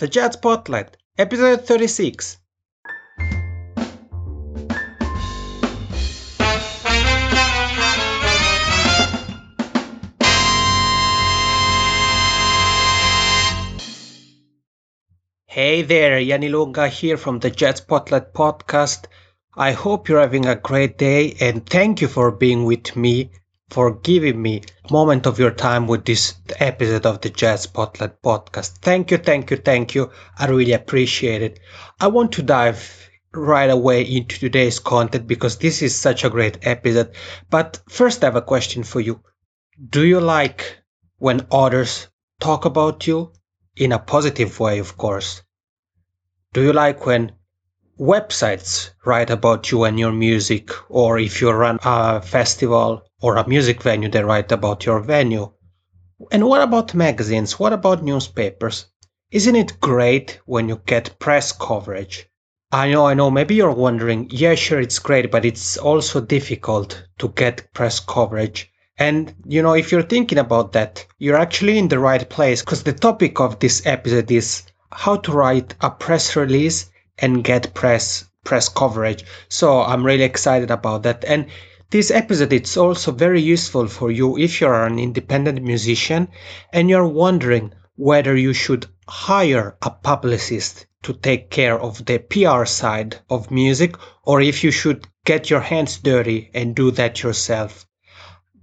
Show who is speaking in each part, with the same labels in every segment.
Speaker 1: The Jazz Spotlight, episode 36. Hey there, Yanni Lunga here from the Jazz Spotlight podcast. I hope you're having a great day and thank you for being with me for giving me a moment of your time with this episode of the Jazz Spotlight podcast. Thank you, thank you, thank you. I really appreciate it. I want to dive right away into today's content because this is such a great episode. But first, I have a question for you. Do you like when others talk about you in a positive way, of course? Do you like when websites write about you and your music, or if you run a festival or a music venue, they write about your venue. And what about magazines? What about newspapers? Isn't it great when you get press coverage? I know, I know, maybe you're wondering, yeah, sure, it's great, but it's also difficult to get press coverage. And, you know, if you're thinking about that, you're actually in the right place because the topic of this episode is how to write a press release and get press press coverage. So I'm really excited about that. And this episode is also very useful for you if you're an independent musician and you're wondering whether you should hire a publicist to take care of the PR side of music or if you should get your hands dirty and do that yourself.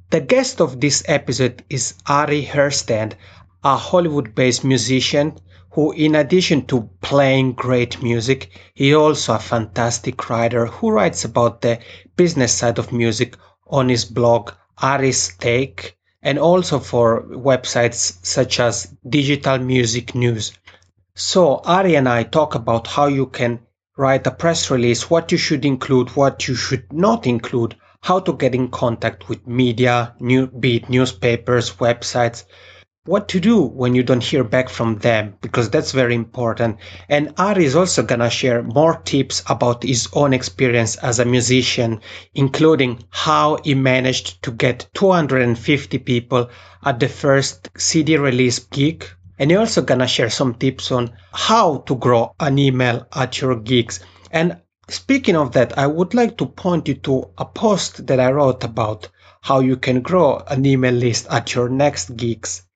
Speaker 1: The guest of this episode is Ari Herstand, a Hollywood based musician who, in addition to playing great music, he also a fantastic writer who writes about the business side of music on his blog Ari's Take and also for websites such as Digital Music News. So Ari and I talk about how you can write a press release, what you should include, what you should not include, how to get in contact with media, new, be it newspapers, websites, what to do when you don't hear back from them because that's very important. And ari is also gonna share more tips about his own experience as a musician including how he managed to get 250 people at the first cd release gig. And he's also gonna share some tips on how to grow an email at your gigs. And speaking of that i would like to point you to a post that i wrote about how you can grow an email list at your next gigs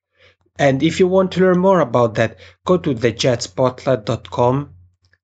Speaker 1: and if you want to learn more about that, go to thejazzspotlight.com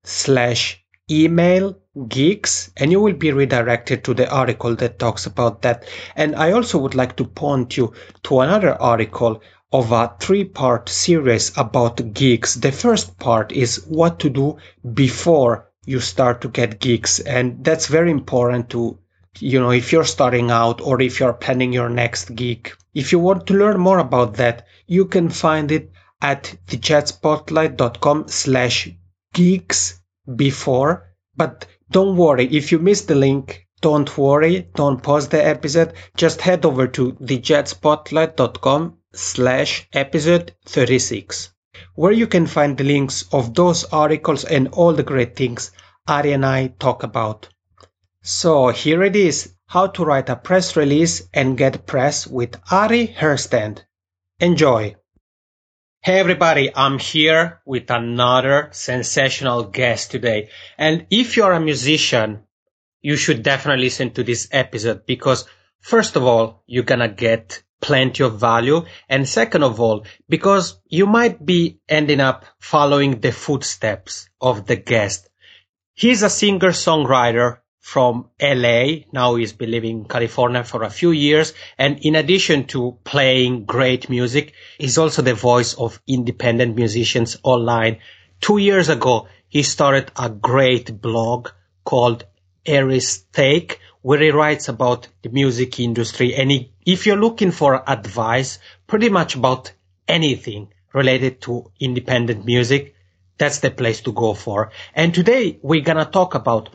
Speaker 1: slash email gigs and you will be redirected to the article that talks about that. And I also would like to point you to another article of a three part series about gigs. The first part is what to do before you start to get gigs. And that's very important to, you know, if you're starting out or if you're planning your next gig. If you want to learn more about that, you can find it at thejazzspotlight.com slash geeks before. But don't worry, if you miss the link, don't worry, don't pause the episode. Just head over to thejazzspotlight.com slash episode 36, where you can find the links of those articles and all the great things Ari and I talk about. So here it is, how to write a press release and get press with Ari Herstand. Enjoy! Hey everybody, I'm here with another sensational guest today. And if you're a musician, you should definitely listen to this episode because first of all, you're gonna get plenty of value. And second of all, because you might be ending up following the footsteps of the guest. He's a singer songwriter from LA. Now he's been living in California for a few years. And in addition to playing great music, he's also the voice of independent musicians online. Two years ago, he started a great blog called Ari's Take, where he writes about the music industry. And he, if you're looking for advice, pretty much about anything related to independent music, that's the place to go for. And today we're going to talk about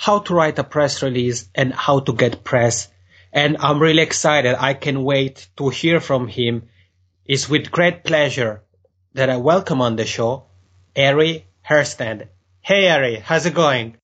Speaker 1: how to write a press release and how to get press. And I'm really excited. I can wait to hear from him. It's with great pleasure that I welcome on the show Ari Herstand. Hey Ari, how's it going?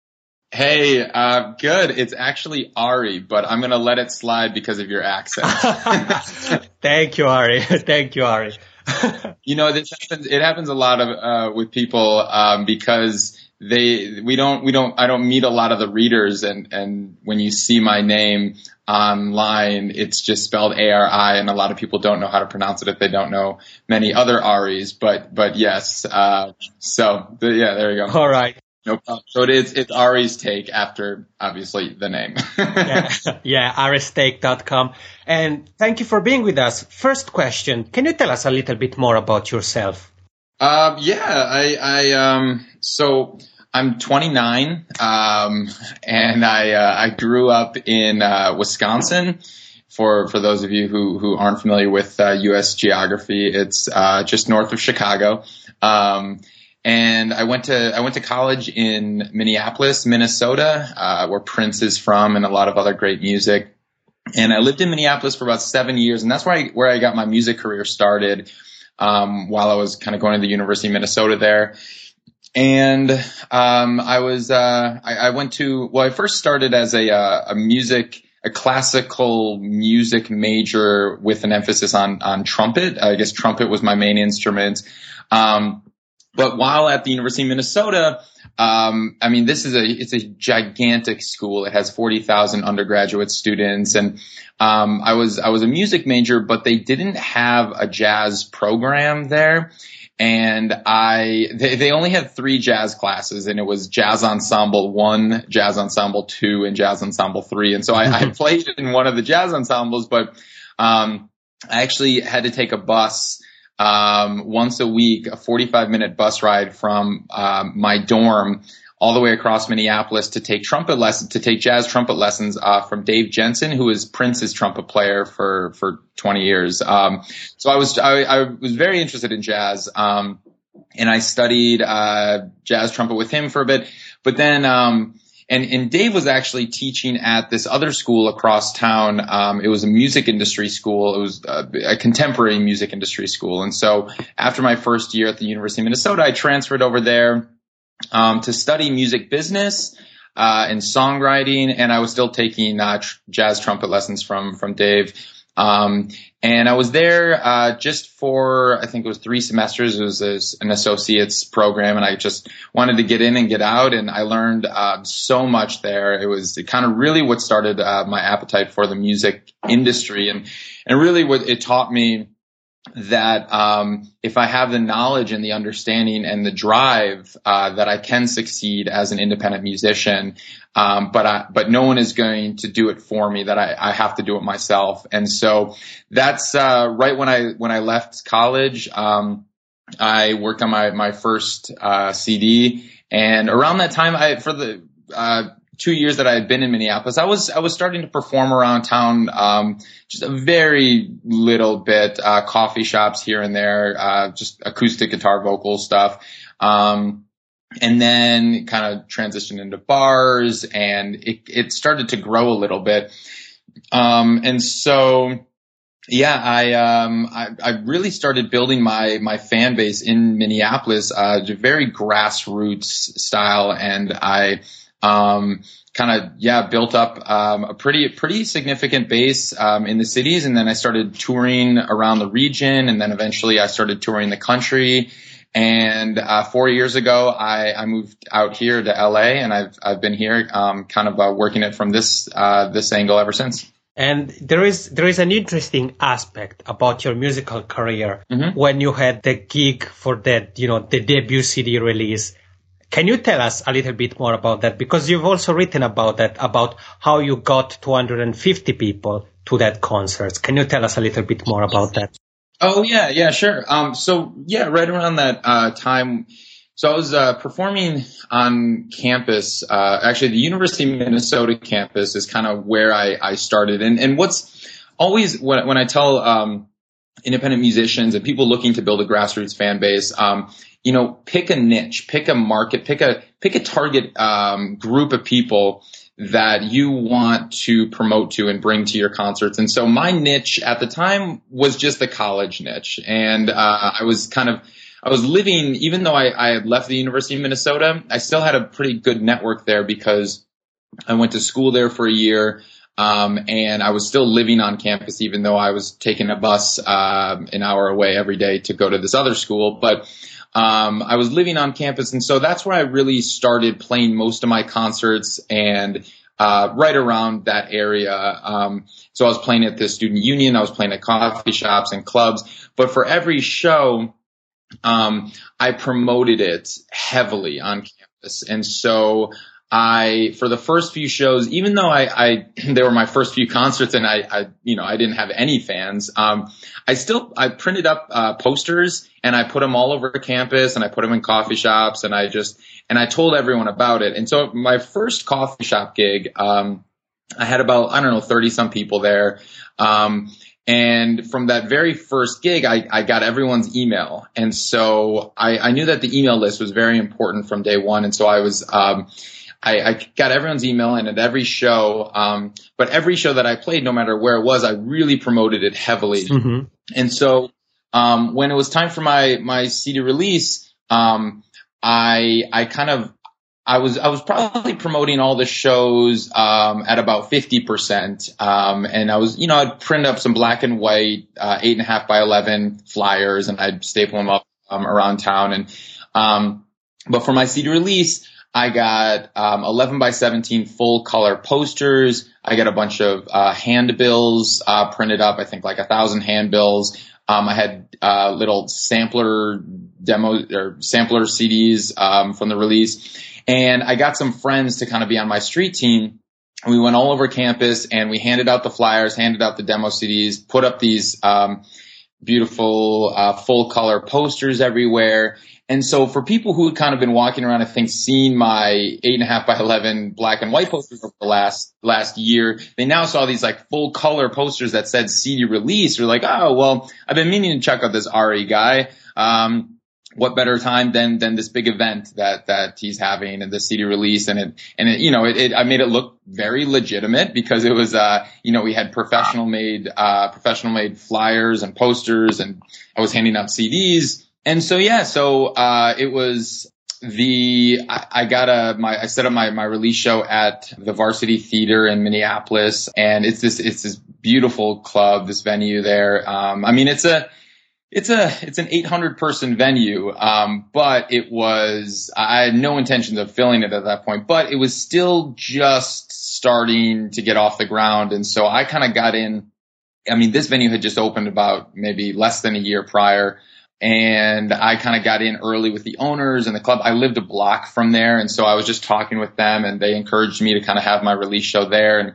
Speaker 2: Hey, uh, good. It's actually Ari, but I'm gonna let it slide because of your accent.
Speaker 1: Thank you, Ari. Thank you, Ari.
Speaker 2: you know, this happens. It happens a lot of uh, with people um, because they we don't we don't I don't meet a lot of the readers, and and when you see my name online, it's just spelled A R I, and a lot of people don't know how to pronounce it if they don't know many other Aries. But but yes, uh, so the, yeah, there you
Speaker 1: go. All right.
Speaker 2: No problem. So it is, it's Ari's take after obviously the name.
Speaker 1: yeah, yeah, aristake.com. And thank you for being with us. First question. Can you tell us a little bit more about yourself?
Speaker 2: Um, yeah, I, I, um, so I'm 29, um, and I, uh, I grew up in, uh, Wisconsin. For, for those of you who, who aren't familiar with, uh, U.S. geography, it's, uh, just north of Chicago. Um, and I went to I went to college in Minneapolis, Minnesota, uh, where Prince is from, and a lot of other great music. And I lived in Minneapolis for about seven years, and that's where I where I got my music career started. Um, while I was kind of going to the University of Minnesota there, and um, I was uh, I, I, went to well, I first started as a uh, a music a classical music major with an emphasis on on trumpet. I guess trumpet was my main instrument. Um, but while at the University of Minnesota, um, I mean, this is a it's a gigantic school. It has forty thousand undergraduate students, and um, I was I was a music major, but they didn't have a jazz program there. And I, they, they only had three jazz classes and it was jazz ensemble one, jazz ensemble two, and jazz ensemble three. And so I, I played in one of the jazz ensembles, but, um, I actually had to take a bus um, once a week, a 45 minute bus ride from um, my dorm all the way across Minneapolis to take trumpet lessons, to take jazz trumpet lessons uh, from Dave Jensen, who was Prince's trumpet player for for 20 years. Um, so I was I, I, was very interested in jazz, um, and I studied uh, jazz trumpet with him for a bit. But then um, and, and Dave was actually teaching at this other school across town. Um, it was a music industry school. It was a, a, contemporary music industry school. And so after my first year at the University of Minnesota, I transferred over there um, to study music business. Uh, and songwriting, and I was still taking uh, tr- jazz trumpet lessons from from Dave. Um, and I was there uh, just for I think it was three semesters. It was a, an associate's program, and I just wanted to get in and get out. And I learned uh, so much there. It was kind of really what started uh, my appetite for the music industry, and and really what it taught me that um, if I have the knowledge and the understanding and the drive uh, that I can succeed as an independent musician, um, but I, but no one is going to do it for me. That I, I have to do it myself. And so that's uh, right when I when I left college. Um, I worked on my my first uh, CD, and around that time, I for the uh, two years that I had been in Minneapolis, I was I was starting to perform around town, um, just a very little bit, uh, coffee shops here and there, uh, just acoustic guitar vocal stuff. Um, and then kind of transitioned into bars and it, it started to grow a little bit. Um, and so, yeah, I, um, I, I, really started building my, my fan base in Minneapolis, uh, very grassroots style. And I, um, kind of yeah built up um, a pretty pretty significant base um, in the cities. And then I started touring around the region. And then eventually I started touring the country. And uh, four years ago I, I moved out here to LA and I've I've been here um, kind of uh, working it from this uh, this angle ever since.
Speaker 1: And there is there is an interesting aspect about your musical career mm-hmm. when you had the gig for that you know the debut CD release can you tell us a little bit more about that? Because you've also written about that, about how you got 250 people to that concert. Can you tell us a little bit more about that?
Speaker 2: Oh yeah, yeah, sure. Um, so yeah, right around that uh, time, so I was uh, performing on campus. Uh, actually, the University of Minnesota campus is kind of where I, I started. And and what's always when when I tell um, independent musicians and people looking to build a grassroots fan base, um, you know, pick a niche, pick a market, pick a pick a target um, group of people that you want to promote to and bring to your concerts. And so my niche at the time was just the college niche, and uh, I was kind of I was living, even though I, I had left the University of Minnesota, I still had a pretty good network there because I went to school there for a year. Um, and I was still living on campus, even though I was taking a bus uh, an hour away every day to go to this other school. But um, I was living on campus, and so that's where I really started playing most of my concerts and uh, right around that area. Um, so I was playing at the student union, I was playing at coffee shops and clubs, but for every show, um, I promoted it heavily on campus, and so I, for the first few shows, even though I, I they were my first few concerts and I, I, you know, I didn't have any fans, um, I still, I printed up, uh, posters and I put them all over campus and I put them in coffee shops and I just, and I told everyone about it. And so my first coffee shop gig, um, I had about, I don't know, 30 some people there. Um, and from that very first gig, I, I got everyone's email. And so I, I knew that the email list was very important from day one. And so I was, um, I, I got everyone's email and at every show, um, but every show that I played, no matter where it was, I really promoted it heavily. Mm-hmm. And so, um, when it was time for my, my CD release, um, I, I kind of, I was, I was probably promoting all the shows, um, at about 50%. Um, and I was, you know, I'd print up some black and white, uh, eight and a half by 11 flyers and I'd staple them up, um, around town. And, um, but for my CD release, I got um, 11 by 17 full color posters. I got a bunch of uh, handbills uh, printed up. I think like a thousand handbills. Um, I had uh, little sampler demo or sampler CDs um, from the release, and I got some friends to kind of be on my street team. We went all over campus and we handed out the flyers, handed out the demo CDs, put up these um, beautiful uh, full color posters everywhere. And so for people who had kind of been walking around, I think, seen my eight and a half by 11 black and white posters over the last, last year, they now saw these like full color posters that said CD release. They're like, oh, well, I've been meaning to check out this Ari guy. Um, what better time than than this big event that that he's having and the CD release and it and it you know it, it I made it look very legitimate because it was uh you know we had professional made uh professional made flyers and posters and I was handing out CDs and so yeah, so uh, it was the I, I, got a my I set up my my release show at the Varsity Theater in Minneapolis, and it's this it's this beautiful club, this venue there. Um, I mean, it's a it's a it's an 800 person venue, um, but it was I had no intentions of filling it at that point, but it was still just starting to get off the ground, and so I kind of got in. I mean, this venue had just opened about maybe less than a year prior and I kind of got in early with the owners and the club. I lived a block from there, and so I was just talking with them, and they encouraged me to kind of have my release show there. And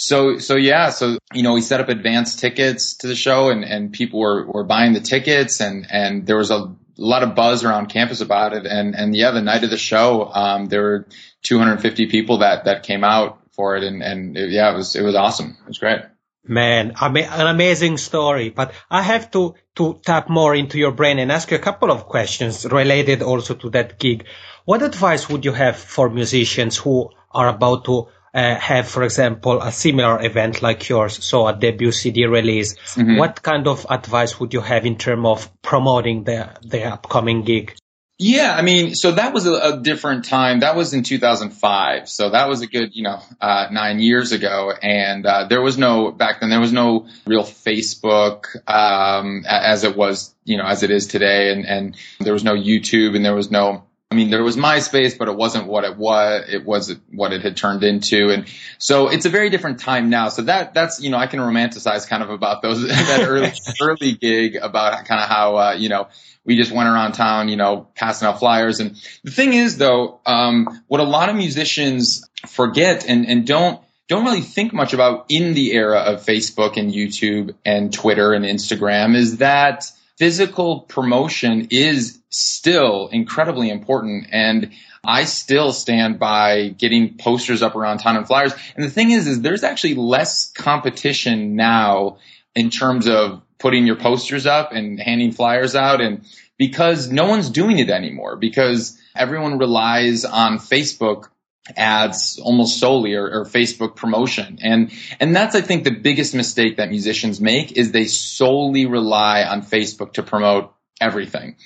Speaker 2: so, so yeah, so you know, we set up advance tickets to the show, and and people were were buying the tickets, and and there was a lot of buzz around campus about it. And and yeah, the night of the show, um, there were 250 people that that came out for it, and and it, yeah, it was it was awesome. It was great.
Speaker 1: Man, an amazing story. But I have to, to tap more into your brain and ask you a couple of questions related also to that gig. What advice would you have for musicians who are about to uh, have, for example, a similar event like yours, so a debut CD release? Mm-hmm. What kind of advice would you have in terms of promoting the, the upcoming gig?
Speaker 2: Yeah, I mean, so that was a, a, different time. That was in 2005. So that was a good, you know, uh, nine years ago. And, uh, there was no, back then, there was no real Facebook, um, as it was, you know, as it is today. And, and there was no YouTube and there was no, I mean, there was MySpace, but it wasn't what it was. It wasn't what it had turned into. And so it's a very different time now. So that, that's, you know, I can romanticize kind of about those, that early, early gig about kind of how, uh, you know, we just went around town, you know, passing out flyers. And the thing is though, um, what a lot of musicians forget and, and don't, don't really think much about in the era of Facebook and YouTube and Twitter and Instagram is that physical promotion is still incredibly important. And I still stand by getting posters up around town and flyers. And the thing is, is there's actually less competition now in terms of putting your posters up and handing flyers out and because no one's doing it anymore because everyone relies on Facebook ads almost solely or, or, Facebook promotion. And, and that's, I think, the biggest mistake that musicians make is they solely rely on Facebook to promote everything.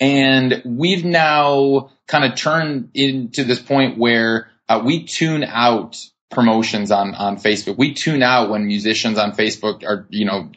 Speaker 2: And we've now kind of turned into this point where uh, we tune out promotions on on Facebook. We tune out when musicians on Facebook are you know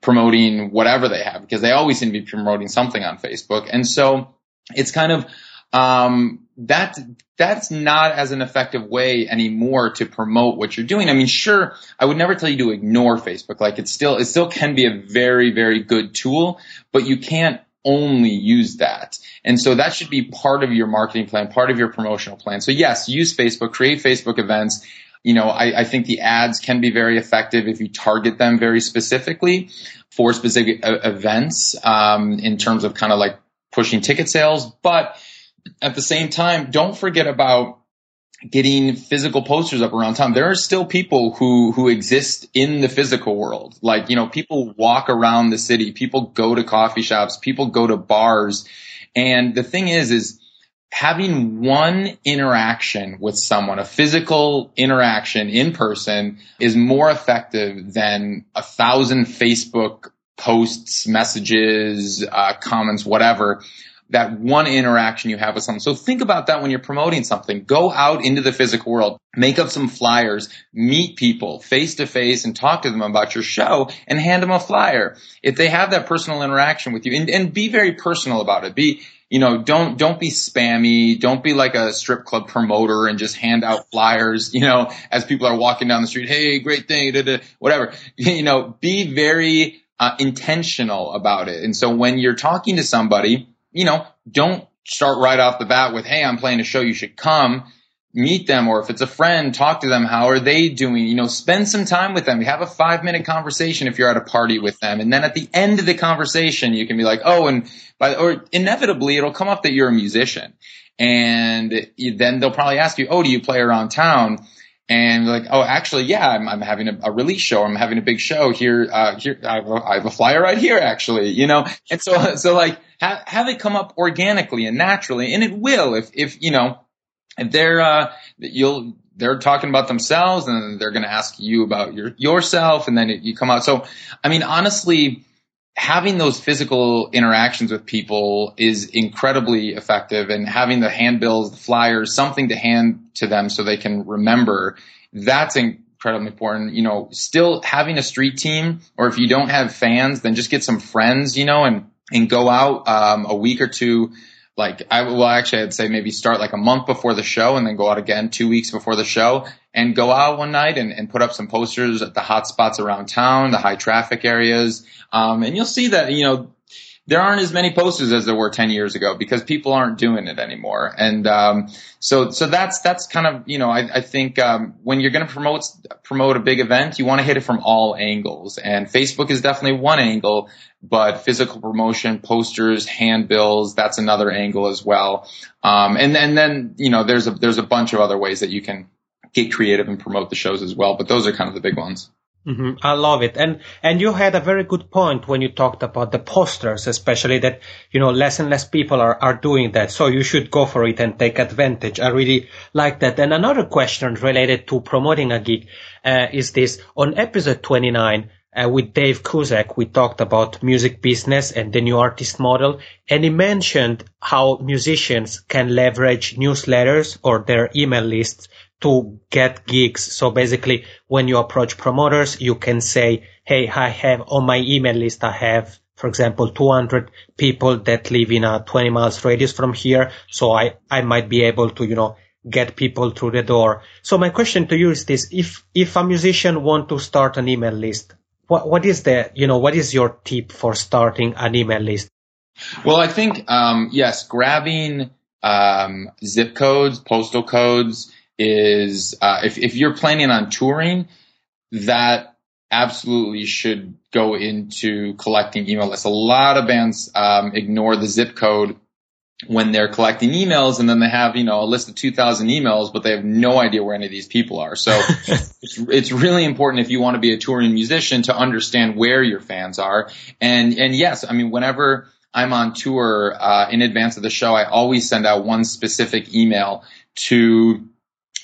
Speaker 2: promoting whatever they have because they always seem to be promoting something on Facebook, and so it's kind of um, that that's not as an effective way anymore to promote what you're doing. I mean, sure, I would never tell you to ignore Facebook. Like it still it still can be a very very good tool, but you can't only use that. And so that should be part of your marketing plan, part of your promotional plan. So yes, use Facebook, create Facebook events. You know, I, I think the ads can be very effective if you target them very specifically for specific uh, events um, in terms of kind of like pushing ticket sales. But at the same time, don't forget about getting physical posters up around town. There are still people who who exist in the physical world. Like, you know, people walk around the city, people go to coffee shops, people go to bars. And the thing is is having one interaction with someone, a physical interaction in person is more effective than a thousand Facebook posts, messages, uh, comments, whatever that one interaction you have with someone. So think about that when you're promoting something. Go out into the physical world, make up some flyers, meet people face to face and talk to them about your show and hand them a flyer. If they have that personal interaction with you and, and be very personal about it. Be, you know, don't, don't be spammy. Don't be like a strip club promoter and just hand out flyers, you know, as people are walking down the street. Hey, great thing, da, da, whatever. You know, be very uh, intentional about it. And so when you're talking to somebody, you know, don't start right off the bat with, Hey, I'm playing a show. You should come meet them. Or if it's a friend, talk to them. How are they doing? You know, spend some time with them. You Have a five minute conversation if you're at a party with them. And then at the end of the conversation, you can be like, Oh, and by, or inevitably it'll come up that you're a musician. And then they'll probably ask you, Oh, do you play around town? And like, oh, actually, yeah, I'm, I'm having a, a, release show. I'm having a big show here. Uh, here, I have, a, I have, a flyer right here, actually, you know? And so, so like, have, have it come up organically and naturally, and it will if, if, you know, if they're, uh, you'll, they're talking about themselves and they're going to ask you about your, yourself and then it, you come out. So, I mean, honestly, having those physical interactions with people is incredibly effective and having the handbills, the flyers, something to hand to them so they can remember, that's incredibly important. You know, still having a street team or if you don't have fans, then just get some friends, you know, and, and go out, um, a week or two like I well actually I'd say maybe start like a month before the show and then go out again two weeks before the show and go out one night and, and put up some posters at the hot spots around town, the high traffic areas. Um, and you'll see that, you know, there aren't as many posters as there were 10 years ago because people aren't doing it anymore. And, um, so, so that's, that's kind of, you know, I, I think, um, when you're going to promote, promote a big event, you want to hit it from all angles. And Facebook is definitely one angle, but physical promotion, posters, handbills, that's another angle as well. Um, and, and then, you know, there's a, there's a bunch of other ways that you can get creative and promote the shows as well. But those are kind of the big ones.
Speaker 1: Mm-hmm. I love it. And, and you had a very good point when you talked about the posters, especially that, you know, less and less people are, are doing that. So you should go for it and take advantage. I really like that. And another question related to promoting a gig, uh, is this on episode 29, uh, with Dave Kusek, we talked about music business and the new artist model. And he mentioned how musicians can leverage newsletters or their email lists to get gigs. So basically, when you approach promoters, you can say, Hey, I have on my email list, I have, for example, 200 people that live in a 20 miles radius from here. So I, I might be able to, you know, get people through the door. So my question to you is this. If, if a musician want to start an email list, what, what is the, you know, what is your tip for starting an email list?
Speaker 2: Well, I think, um, yes, grabbing, um, zip codes, postal codes, is uh, if if you're planning on touring, that absolutely should go into collecting email lists. A lot of bands um, ignore the zip code when they're collecting emails and then they have, you know, a list of 2000 emails, but they have no idea where any of these people are. So it's, it's really important if you want to be a touring musician to understand where your fans are. And, and yes, I mean, whenever I'm on tour, uh, in advance of the show, I always send out one specific email to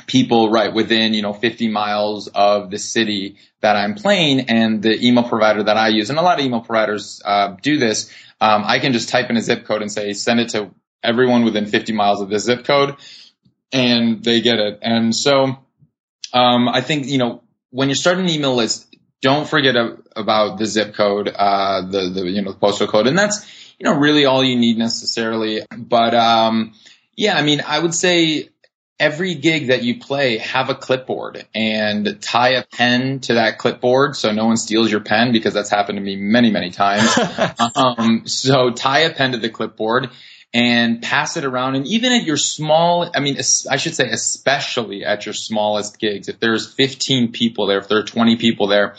Speaker 2: people right within, you know, 50 miles of the city that I'm playing and the email provider that I use. And a lot of email providers, uh, do this. Um, I can just type in a zip code and say, send it to everyone within 50 miles of this zip code and they get it. And so, Um, I think, you know, when you're starting an email list, don't forget about the zip code, uh, the, the, you know, the postal code. And that's, you know, really all you need necessarily. But, um, yeah, I mean, I would say every gig that you play, have a clipboard and tie a pen to that clipboard so no one steals your pen because that's happened to me many, many times. um, so tie a pen to the clipboard and pass it around. And even at your small, I mean, I should say, especially at your smallest gigs, if there's 15 people there, if there are 20 people there,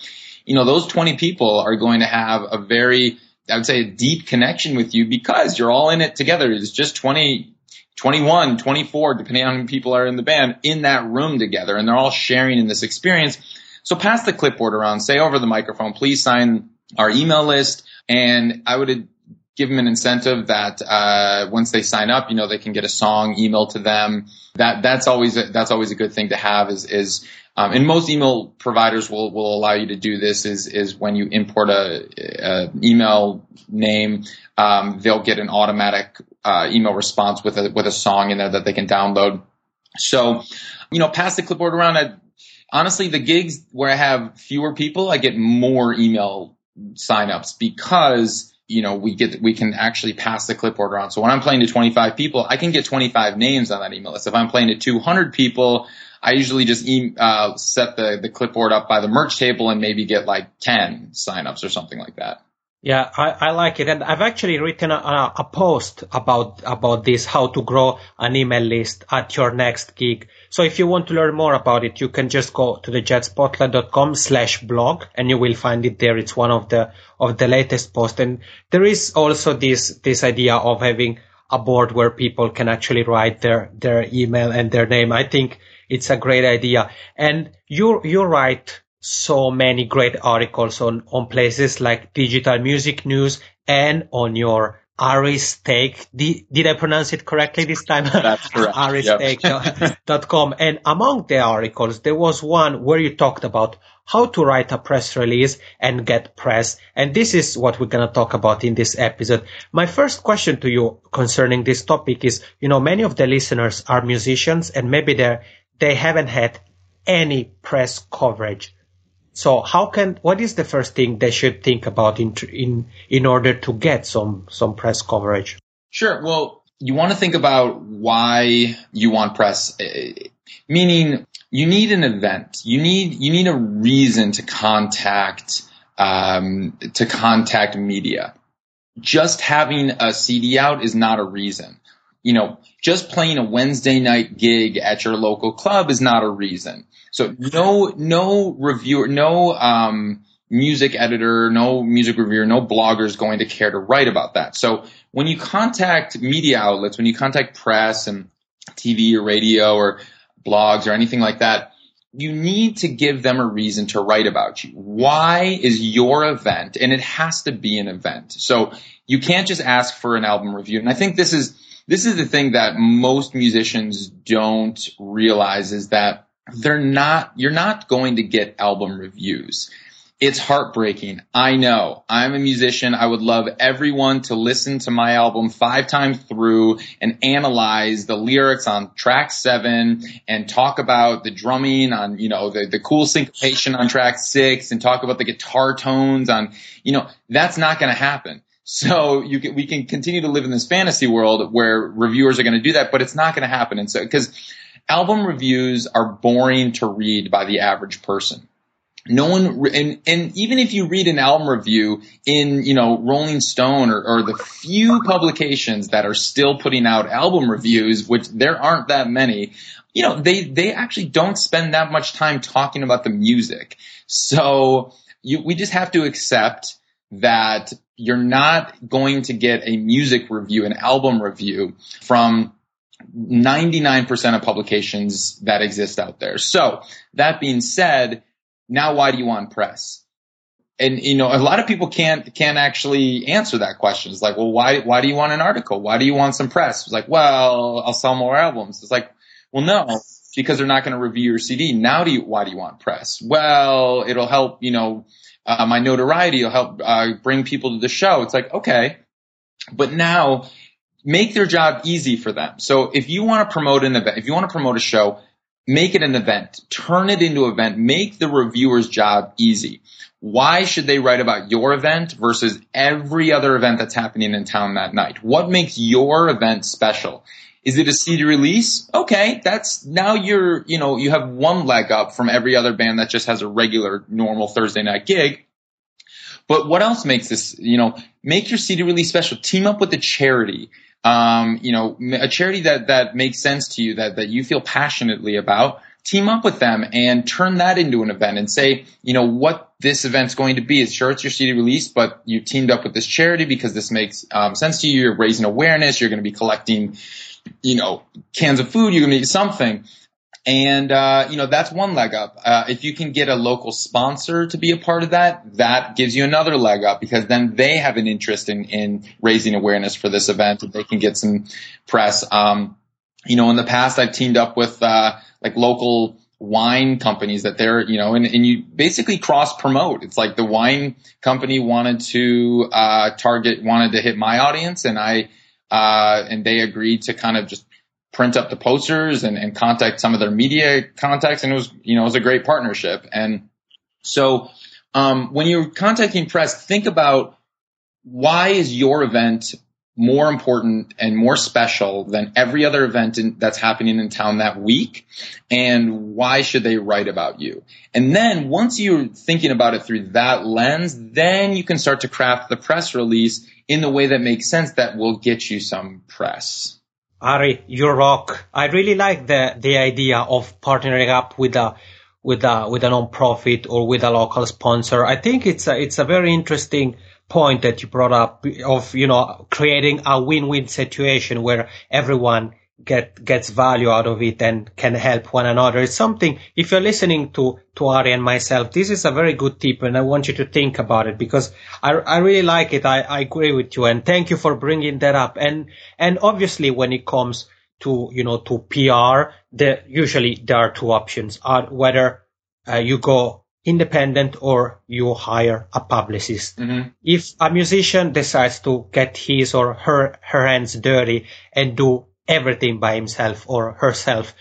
Speaker 2: you know, those 20 people are going to have a very, I would say a deep connection with you because you're all in it together. It's just 20, 21, 24, depending on how many people are in the band in that room together and they're all sharing in this experience. So pass the clipboard around, say over the microphone, please sign our email list. And I would give them an incentive that uh, once they sign up, you know, they can get a song emailed to them. That that's always a, that's always a good thing to have. Is is um, and most email providers will will allow you to do this. Is is when you import a, a email name, um, they'll get an automatic uh, email response with a with a song in there that they can download. So, you know, pass the clipboard around. I, honestly, the gigs where I have fewer people, I get more email signups because you know, we get, we can actually pass the clipboard around. So when I'm playing to 25 people, I can get 25 names on that email list. If I'm playing to 200 people, I usually just uh, set the, the clipboard up by the merch table and maybe get like 10 signups or something like that.
Speaker 1: Yeah, I, I like it. And I've actually written a, a post about, about this, how to grow an email list at your next gig. So if you want to learn more about it, you can just go to the jazzspotlight.com slash blog and you will find it there. It's one of the, of the latest posts. And there is also this, this idea of having a board where people can actually write their, their email and their name. I think it's a great idea. And you, you write so many great articles on, on places like Digital Music News and on your Aristake. Did, did I pronounce it correctly this time?
Speaker 2: That's correct.
Speaker 1: Aristake.com. Uh, and among the articles, there was one where you talked about how to write a press release and get press. And this is what we're going to talk about in this episode. My first question to you concerning this topic is, you know, many of the listeners are musicians and maybe they they haven't had any press coverage so how can what is the first thing they should think about in in in order to get some some press coverage?
Speaker 2: Sure. Well, you want to think about why you want press, eh, meaning you need an event. You need you need a reason to contact um, to contact media. Just having a CD out is not a reason. You know, just playing a Wednesday night gig at your local club is not a reason. So no, no reviewer, no, um, music editor, no music reviewer, no blogger is going to care to write about that. So when you contact media outlets, when you contact press and TV or radio or blogs or anything like that, you need to give them a reason to write about you. Why is your event? And it has to be an event. So you can't just ask for an album review. And I think this is, this is the thing that most musicians don't realize is that they're not, you're not going to get album reviews. It's heartbreaking. I know. I'm a musician. I would love everyone to listen to my album five times through and analyze the lyrics on track seven and talk about the drumming on, you know, the, the cool syncopation on track six and talk about the guitar tones on, you know, that's not going to happen. So you can, we can continue to live in this fantasy world where reviewers are going to do that, but it's not going to happen. And so, because album reviews are boring to read by the average person. No one, and, and even if you read an album review in, you know, Rolling Stone or, or the few publications that are still putting out album reviews, which there aren't that many, you know, they, they actually don't spend that much time talking about the music. So you, we just have to accept that you're not going to get a music review, an album review from 99% of publications that exist out there. So that being said, now why do you want press? And you know, a lot of people can't can't actually answer that question. It's like, well, why why do you want an article? Why do you want some press? It's like, well, I'll sell more albums. It's like, well, no, because they're not going to review your CD. Now do you why do you want press? Well, it'll help, you know, uh, my notoriety will help uh, bring people to the show. It's like, okay, but now make their job easy for them. So if you want to promote an event, if you want to promote a show, make it an event, turn it into an event, make the reviewer's job easy. Why should they write about your event versus every other event that's happening in town that night? What makes your event special? Is it a CD release? Okay, that's now you're, you know, you have one leg up from every other band that just has a regular normal Thursday night gig. But what else makes this, you know, make your CD release special? Team up with a charity. Um, you know, a charity that, that makes sense to you, that, that you feel passionately about, team up with them and turn that into an event and say, you know, what this event's going to be. It's sure it's your CD release, but you teamed up with this charity because this makes um, sense to you. You're raising awareness. You're going to be collecting, you know, cans of food. You're going to need something. And, uh, you know, that's one leg up. Uh, if you can get a local sponsor to be a part of that, that gives you another leg up because then they have an interest in, in raising awareness for this event and they can get some press. Um, you know, in the past, I've teamed up with, uh, like local wine companies that they're, you know, and, and you basically cross promote. It's like the wine company wanted to, uh, target, wanted to hit my audience and I, uh, and they agreed to kind of just print up the posters and, and contact some of their media contacts. And it was, you know, it was a great partnership. And so, um, when you're contacting press, think about why is your event more important and more special than every other event in, that's happening in town that week? And why should they write about you? And then once you're thinking about it through that lens, then you can start to craft the press release in the way that makes sense that will get you some press.
Speaker 1: Ari, you rock. I really like the, the idea of partnering up with a, with a, with a non-profit or with a local sponsor. I think it's a, it's a very interesting point that you brought up of, you know, creating a win-win situation where everyone get gets value out of it and can help one another. It's something if you're listening to to Ari and myself, this is a very good tip, and I want you to think about it because I I really like it. I, I agree with you, and thank you for bringing that up. And and obviously, when it comes to you know to PR, the usually there are two options: are whether uh, you go independent or you hire a publicist.
Speaker 2: Mm-hmm.
Speaker 1: If a musician decides to get his or her her hands dirty and do everything by himself or herself.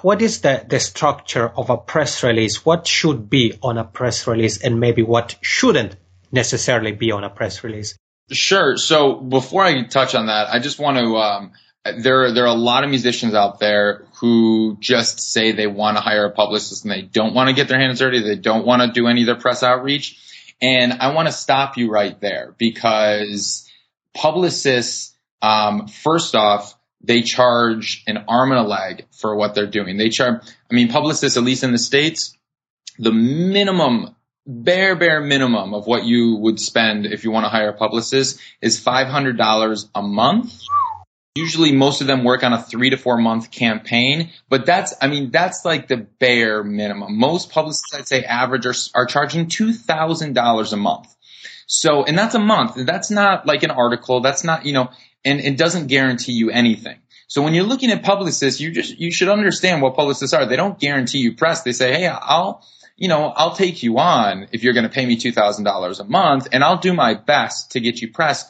Speaker 1: What is the, the structure of a press release? What should be on a press release and maybe what shouldn't necessarily be on a press release?
Speaker 2: Sure. So before I touch on that, I just want to, um, there, there are a lot of musicians out there who just say they want to hire a publicist and they don't want to get their hands dirty. They don't want to do any of their press outreach. And I want to stop you right there because publicists, um, first off, they charge an arm and a leg for what they're doing. They charge, I mean, publicists, at least in the States, the minimum, bare, bare minimum of what you would spend if you want to hire a publicist is $500 a month. Usually most of them work on a three to four month campaign, but that's, I mean, that's like the bare minimum. Most publicists, I'd say average are, are charging $2,000 a month. So, and that's a month. That's not like an article. That's not, you know, and it doesn't guarantee you anything. So when you're looking at publicists, you just, you should understand what publicists are. They don't guarantee you press. They say, Hey, I'll, you know, I'll take you on if you're going to pay me $2,000 a month and I'll do my best to get you press.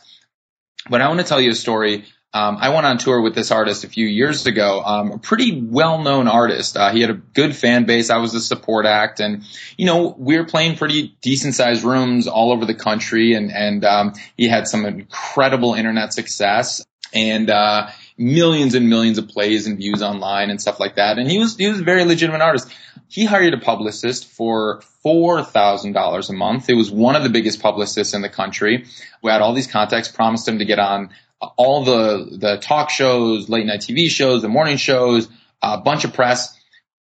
Speaker 2: But I want to tell you a story. Um, I went on tour with this artist a few years ago, um, a pretty well-known artist. Uh, he had a good fan base. I was a support act, and you know we were playing pretty decent-sized rooms all over the country, and and um, he had some incredible internet success and uh, millions and millions of plays and views online and stuff like that. And he was he was a very legitimate artist. He hired a publicist for four thousand dollars a month. It was one of the biggest publicists in the country. We had all these contacts, promised him to get on all the the talk shows, late night TV shows, the morning shows, a bunch of press.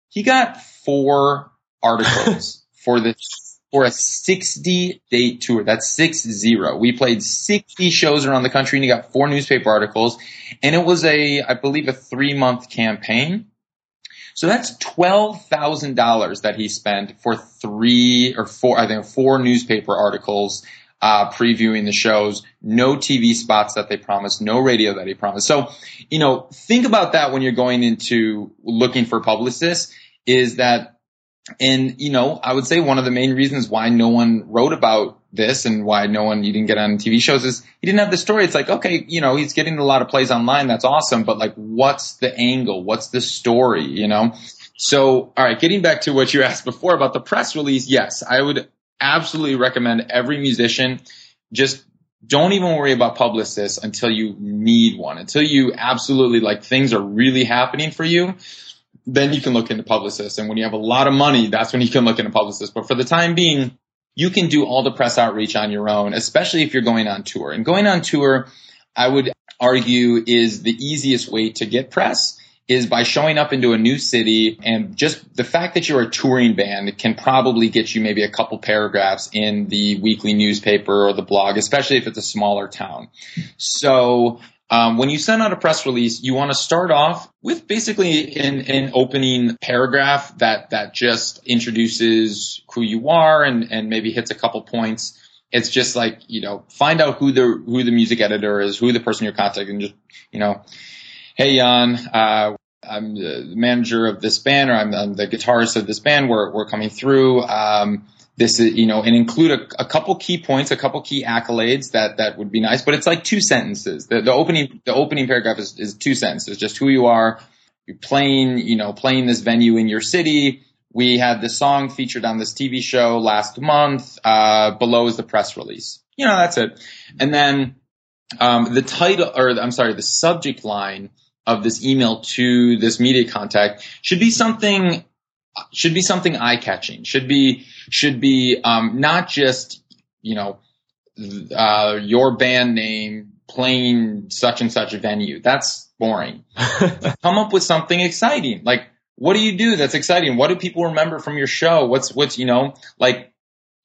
Speaker 2: He got four articles for this for a 60 date tour. That's six zero. We played 60 shows around the country and he got four newspaper articles and it was a, I believe a three month campaign. So that's $12,000 that he spent for three or four, I think four newspaper articles uh, previewing the shows, no TV spots that they promised, no radio that he promised. So, you know, think about that when you're going into looking for publicists is that, and, you know, I would say one of the main reasons why no one wrote about this and why no one, you didn't get on TV shows is he didn't have the story. It's like, okay, you know, he's getting a lot of plays online. That's awesome. But like, what's the angle? What's the story? You know? So, all right, getting back to what you asked before about the press release, yes, I would absolutely recommend every musician just don't even worry about publicists until you need one, until you absolutely like things are really happening for you. Then you can look into publicists. And when you have a lot of money, that's when you can look into publicists. But for the time being, you can do all the press outreach on your own, especially if you're going on tour. And going on tour, I would argue is the easiest way to get press is by showing up into a new city and just the fact that you're a touring band can probably get you maybe a couple paragraphs in the weekly newspaper or the blog, especially if it's a smaller town. So um, when you send out a press release, you want to start off with basically an, an, opening paragraph that that just introduces who you are and and maybe hits a couple points. It's just like you know, find out who the who the music editor is, who the person you're contacting, just you know, hey Jan, uh, I'm the manager of this band, or I'm, I'm, the guitarist of this band. We're we're coming through. Um, this is you know, and include a, a, couple key points, a couple key accolades that that would be nice. But it's like two sentences. The, the opening the opening paragraph is, is two sentences, just who you are. You're playing, you know, playing this venue in your city. We had this song featured on this TV show last month. Uh, below is the press release. You know, that's it. And then um, the title, or I'm sorry, the subject line of this email to this media contact should be something should be something eye catching. Should be should be um, not just you know uh, your band name playing such and such a venue. That's boring. Come up with something exciting. Like what do you do that's exciting? What do people remember from your show? What's what's you know like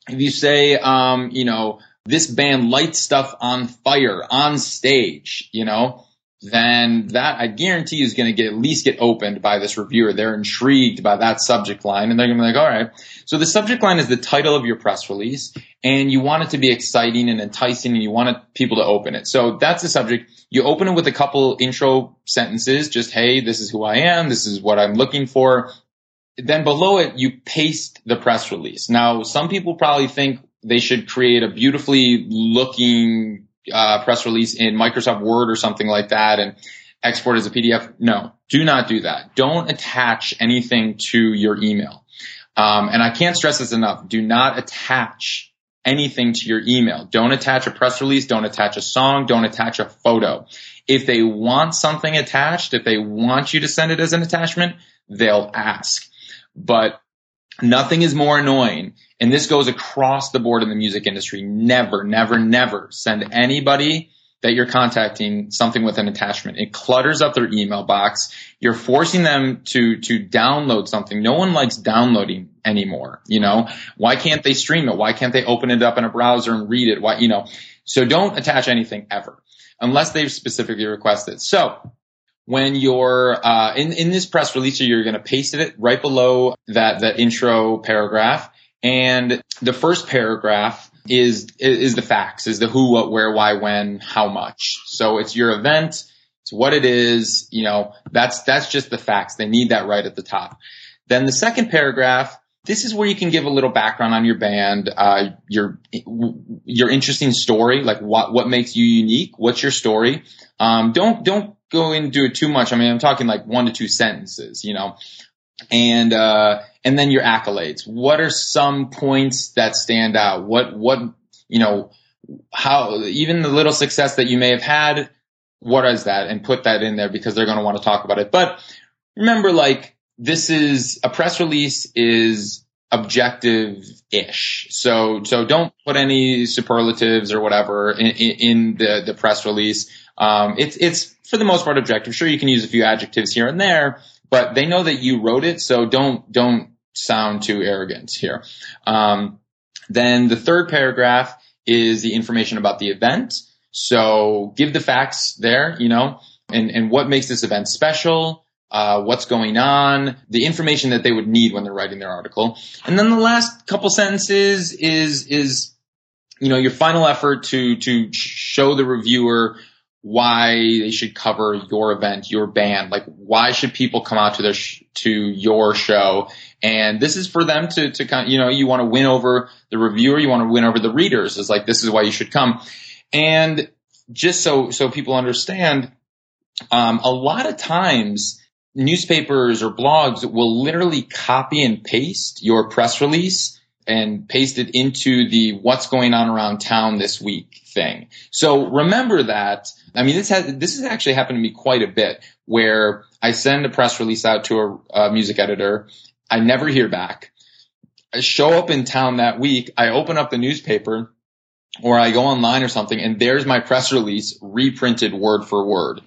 Speaker 2: if you say um, you know this band lights stuff on fire on stage, you know then that I guarantee is going to get at least get opened by this reviewer. They're intrigued by that subject line and they're going to be like, all right. So the subject line is the title of your press release and you want it to be exciting and enticing and you want people to open it. So that's the subject. You open it with a couple intro sentences. Just, Hey, this is who I am. This is what I'm looking for. Then below it, you paste the press release. Now, some people probably think they should create a beautifully looking uh, press release in Microsoft Word or something like that and export as a PDF. No, do not do that. Don't attach anything to your email. Um, and I can't stress this enough. Do not attach anything to your email. Don't attach a press release. Don't attach a song. Don't attach a photo. If they want something attached, if they want you to send it as an attachment, they'll ask. But Nothing is more annoying, and this goes across the board in the music industry. Never, never, never send anybody that you're contacting something with an attachment. It clutters up their email box. You're forcing them to, to download something. No one likes downloading anymore. You know, why can't they stream it? Why can't they open it up in a browser and read it? Why, you know, so don't attach anything ever unless they've specifically requested. So when you're uh, in in this press release, you're going to paste it right below that that intro paragraph, and the first paragraph is is the facts, is the who, what, where, why, when, how much. So it's your event, it's what it is. You know, that's that's just the facts. They need that right at the top. Then the second paragraph this is where you can give a little background on your band, uh, your your interesting story, like what what makes you unique. What's your story? Um, don't don't go into it too much. I mean, I'm talking like one to two sentences, you know, and uh, and then your accolades. What are some points that stand out? What what you know how even the little success that you may have had. What is that? And put that in there because they're going to want to talk about it. But remember, like this is a press release is objective-ish. So, so don't put any superlatives or whatever in, in the, the press release. Um, it's, it's for the most part objective. Sure, you can use a few adjectives here and there, but they know that you wrote it. So don't, don't sound too arrogant here. Um, then the third paragraph is the information about the event. So give the facts there, you know, and, and what makes this event special uh, what's going on, the information that they would need when they're writing their article. And then the last couple sentences is, is, you know, your final effort to, to show the reviewer why they should cover your event, your band. Like, why should people come out to their, sh- to your show? And this is for them to, to kind of, you know, you want to win over the reviewer, you want to win over the readers. It's like, this is why you should come. And just so, so people understand, um, a lot of times newspapers or blogs will literally copy and paste your press release and paste it into the what's going on around town this week thing. So remember that. I mean, this has, this has actually happened to me quite a bit where I send a press release out to a, a music editor. I never hear back. I show up in town that week. I open up the newspaper or I go online or something and there's my press release reprinted word for word.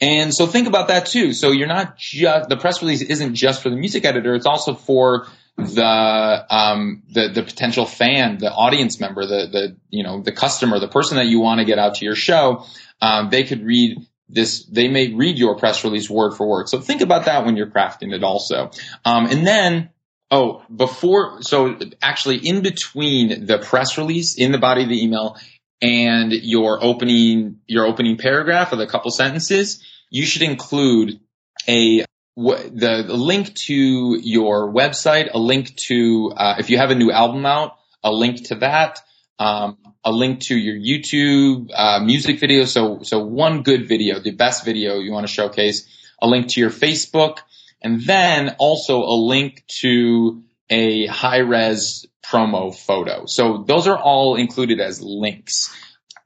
Speaker 2: And so think about that too. So you're not just, the press release isn't just for the music editor. It's also for the, um, the, the potential fan, the audience member, the, the, you know, the customer, the person that you want to get out to your show. Um, they could read this, they may read your press release word for word. So think about that when you're crafting it also. Um, and then, oh, before, so actually in between the press release in the body of the email and your opening your opening paragraph of a couple sentences, you should include a the, link to your website, a link to uh, if you have a new album out, a link to that, um, a link to your YouTube uh, music video. So so one good video, the best video you want to showcase, a link to your Facebook, and then also a link to a high res promo photo. So those are all included as links.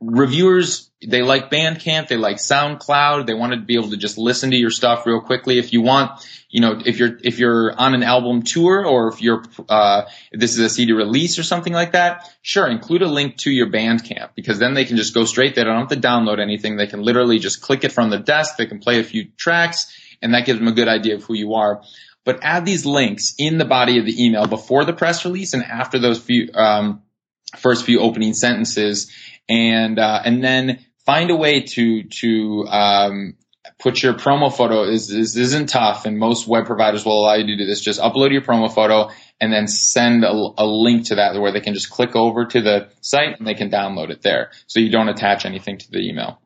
Speaker 2: Reviewers, they like Bandcamp, they like SoundCloud, they want to be able to just listen to your stuff real quickly. If you want, you know, if you're, if you're on an album tour or if you're, uh, if this is a CD release or something like that, sure, include a link to your Bandcamp because then they can just go straight there. They don't have to download anything. They can literally just click it from the desk. They can play a few tracks and that gives them a good idea of who you are but add these links in the body of the email before the press release and after those few um, first few opening sentences, and uh, and then find a way to to um, put your promo photo is, is isn't tough, and most web providers will allow you to do this. Just upload your promo photo and then send a, a, link to that where they can just click over to the site and they can download it there. So you don't attach anything to the email.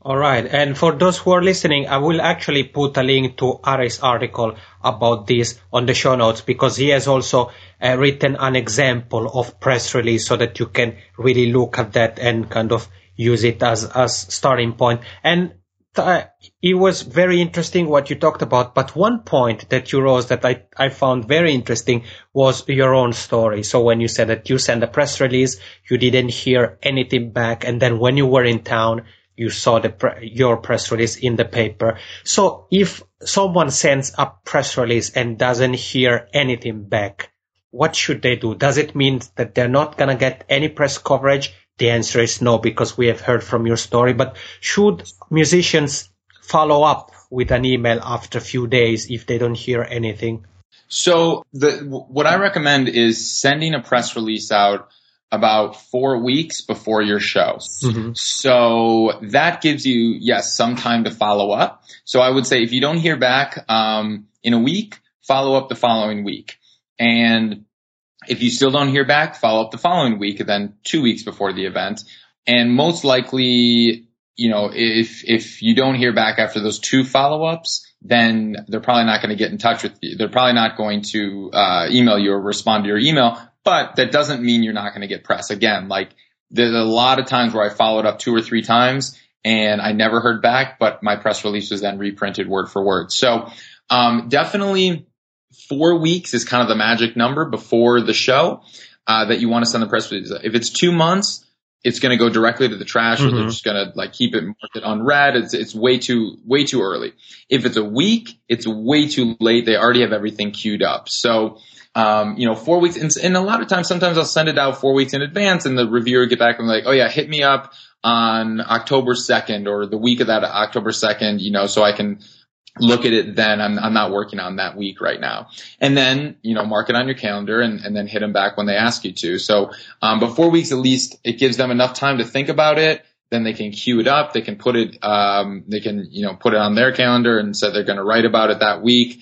Speaker 1: All right. And for those who are listening, I will actually put a link to Ari's article about this on the show notes because he has also uh, written an example of press release so that you can really look at that and kind of use it as, as starting point. And uh, it was very interesting what you talked about, but one point that you rose that I, I found very interesting was your own story. So when you said that you sent a press release, you didn't hear anything back. And then when you were in town, you saw the pre- your press release in the paper. So if someone sends a press release and doesn't hear anything back, what should they do? Does it mean that they're not going to get any press coverage? The answer is no, because we have heard from your story. But should musicians follow up with an email after a few days if they don't hear anything?
Speaker 2: So the, what I recommend is sending a press release out about four weeks before your show. Mm-hmm. So that gives you, yes, some time to follow up. So I would say if you don't hear back, um, in a week, follow up the following week. And if you still don't hear back, follow up the following week then two weeks before the event. And most likely, you know, if, if you don't hear back after those two follow-ups, then they're probably not going to get in touch with you. They're probably not going to, uh, email you or respond to your email, but that doesn't mean you're not going to get press. Again, like there's a lot of times where I followed up two or three times and I never heard back, but my press release was then reprinted word for word. So, um, definitely four weeks is kind of the magic number before the show, uh, that you want to send the press release. If it's two months, it's going to go directly to the trash mm-hmm. or they're mm-hmm. just going to like keep it marked unread. It's, it's way too, way too early. If it's a week, it's way too late. They already have everything queued up. So, um, you know, four weeks, and, and, a lot of times, sometimes I'll send it out four weeks in advance, and the reviewer get back and like, oh yeah, hit me up on October second or the week of that October second, you know, so I can look at it then. I'm I'm not working on that week right now, and then you know, mark it on your calendar, and, and then hit them back when they ask you to. So, um, but four weeks at least, it gives them enough time to think about it. Then they can queue it up. They can put it, um, they can, you know, put it on their calendar and say they're going to write about it that week.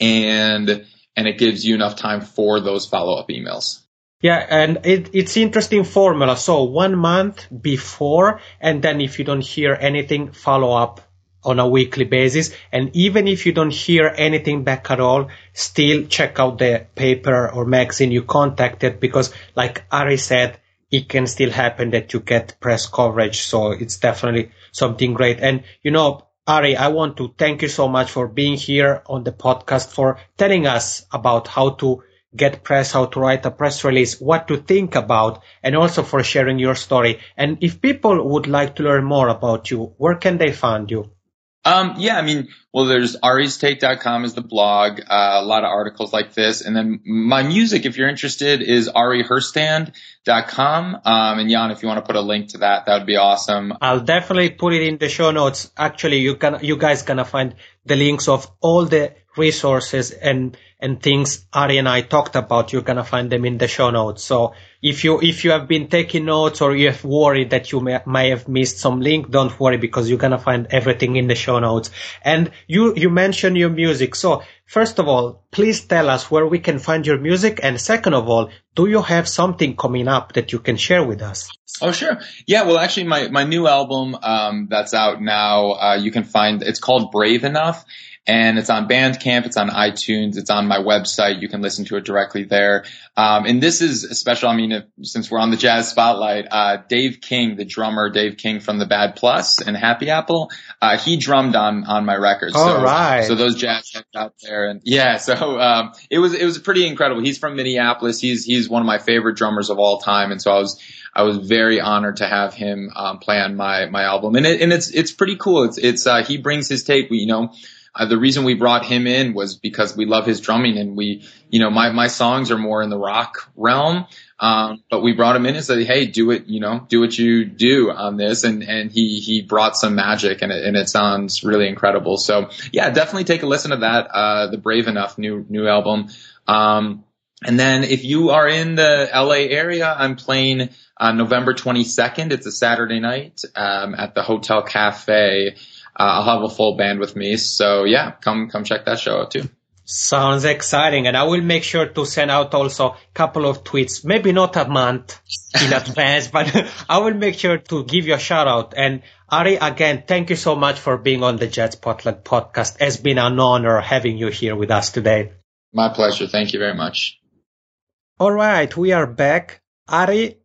Speaker 2: And and it gives you enough time for those follow up emails.
Speaker 1: Yeah, and it, it's interesting formula. So one month before, and then if you don't hear anything, follow up on a weekly basis. And even if you don't hear anything back at all, still check out the paper or magazine you contacted because like Ari said, it can still happen that you get press coverage. So it's definitely something great. And you know, Ari, I want to thank you so much for being here on the podcast, for telling us about how to get press, how to write a press release, what to think about, and also for sharing your story. And if people would like to learn more about you, where can they find you?
Speaker 2: Um, yeah, I mean, well, there's aristake.com is the blog, uh, a lot of articles like this. And then my music, if you're interested, is ariherstand.com. Um, and Jan, if you want to put a link to that, that would be awesome.
Speaker 1: I'll definitely put it in the show notes. Actually, you can, you guys gonna find the links of all the resources and and things Ari and I talked about, you're gonna find them in the show notes. So if you if you have been taking notes or you have worried that you may, may have missed some link, don't worry because you're gonna find everything in the show notes. And you you mentioned your music. So first of all, please tell us where we can find your music, and second of all, do you have something coming up that you can share with us?
Speaker 2: Oh, sure. Yeah. Well, actually, my, my new album, um, that's out now, uh, you can find, it's called Brave Enough and it's on Bandcamp, it's on iTunes, it's on my website. You can listen to it directly there. Um, and this is special. I mean, if, since we're on the jazz spotlight, uh, Dave King, the drummer, Dave King from the Bad Plus and Happy Apple, uh, he drummed on on my record.
Speaker 1: All
Speaker 2: so,
Speaker 1: right.
Speaker 2: So those jazz heads out there, and yeah, so um, it was it was pretty incredible. He's from Minneapolis. He's he's one of my favorite drummers of all time, and so I was I was very honored to have him um, play on my my album, and it, and it's it's pretty cool. It's it's uh, he brings his tape. You know uh, the reason we brought him in was because we love his drumming and we, you know, my, my songs are more in the rock realm. Um, but we brought him in and said, Hey, do it, you know, do what you do on this. And, and he, he brought some magic and it, and it sounds really incredible. So yeah, definitely take a listen to that, uh, the Brave Enough new, new album. Um, and then if you are in the LA area, I'm playing on November 22nd. It's a Saturday night, um, at the Hotel Cafe Uh, I'll have a full band with me. So yeah, come come check that show out too.
Speaker 1: Sounds exciting, and I will make sure to send out also a couple of tweets, maybe not a month in advance, but I will make sure to give you a shout out. And Ari, again, thank you so much for being on the Jazz Spotlight podcast. It's been an honor having you here with us today.
Speaker 2: My pleasure. Thank you very much.
Speaker 1: All right, we are back. Ari,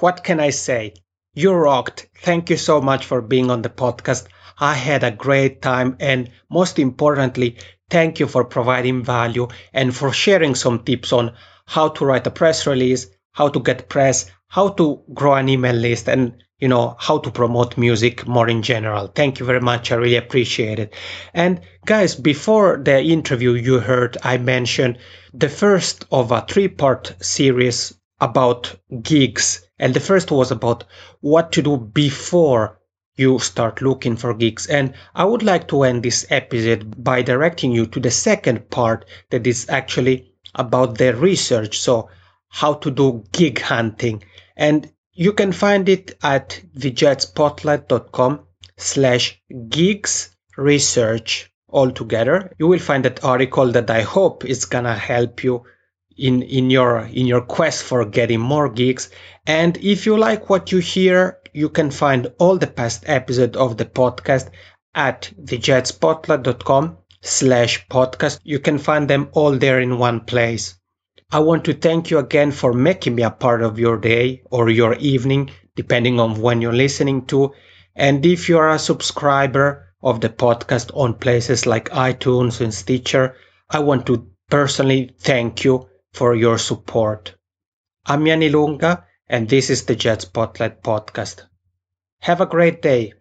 Speaker 1: what can I say? You rocked. Thank you so much for being on the podcast. I had a great time and most importantly, thank you for providing value and for sharing some tips on how to write a press release, how to get press, how to grow an email list and you know how to promote music more in general. Thank you very much. I really appreciate it. And guys, before the interview you heard I mentioned the first of a three-part series about gigs and the first was about what to do before you start looking for gigs. And I would like to end this episode by directing you to the second part that is actually about the research. So how to do gig hunting. And you can find it at thejazzspotlight.com slash gigs research altogether. You will find that article that I hope is gonna help you in in your in your quest for getting more gigs and if you like what you hear you can find all the past episodes of the podcast at thejazzspotlight.com slash podcast. You can find them all there in one place. I want to thank you again for making me a part of your day or your evening, depending on when you're listening to. And if you are a subscriber of the podcast on places like iTunes and Stitcher, I want to personally thank you for your support. I'm Yanni Lunga and this is the Jazz Spotlight Podcast. Have a great day.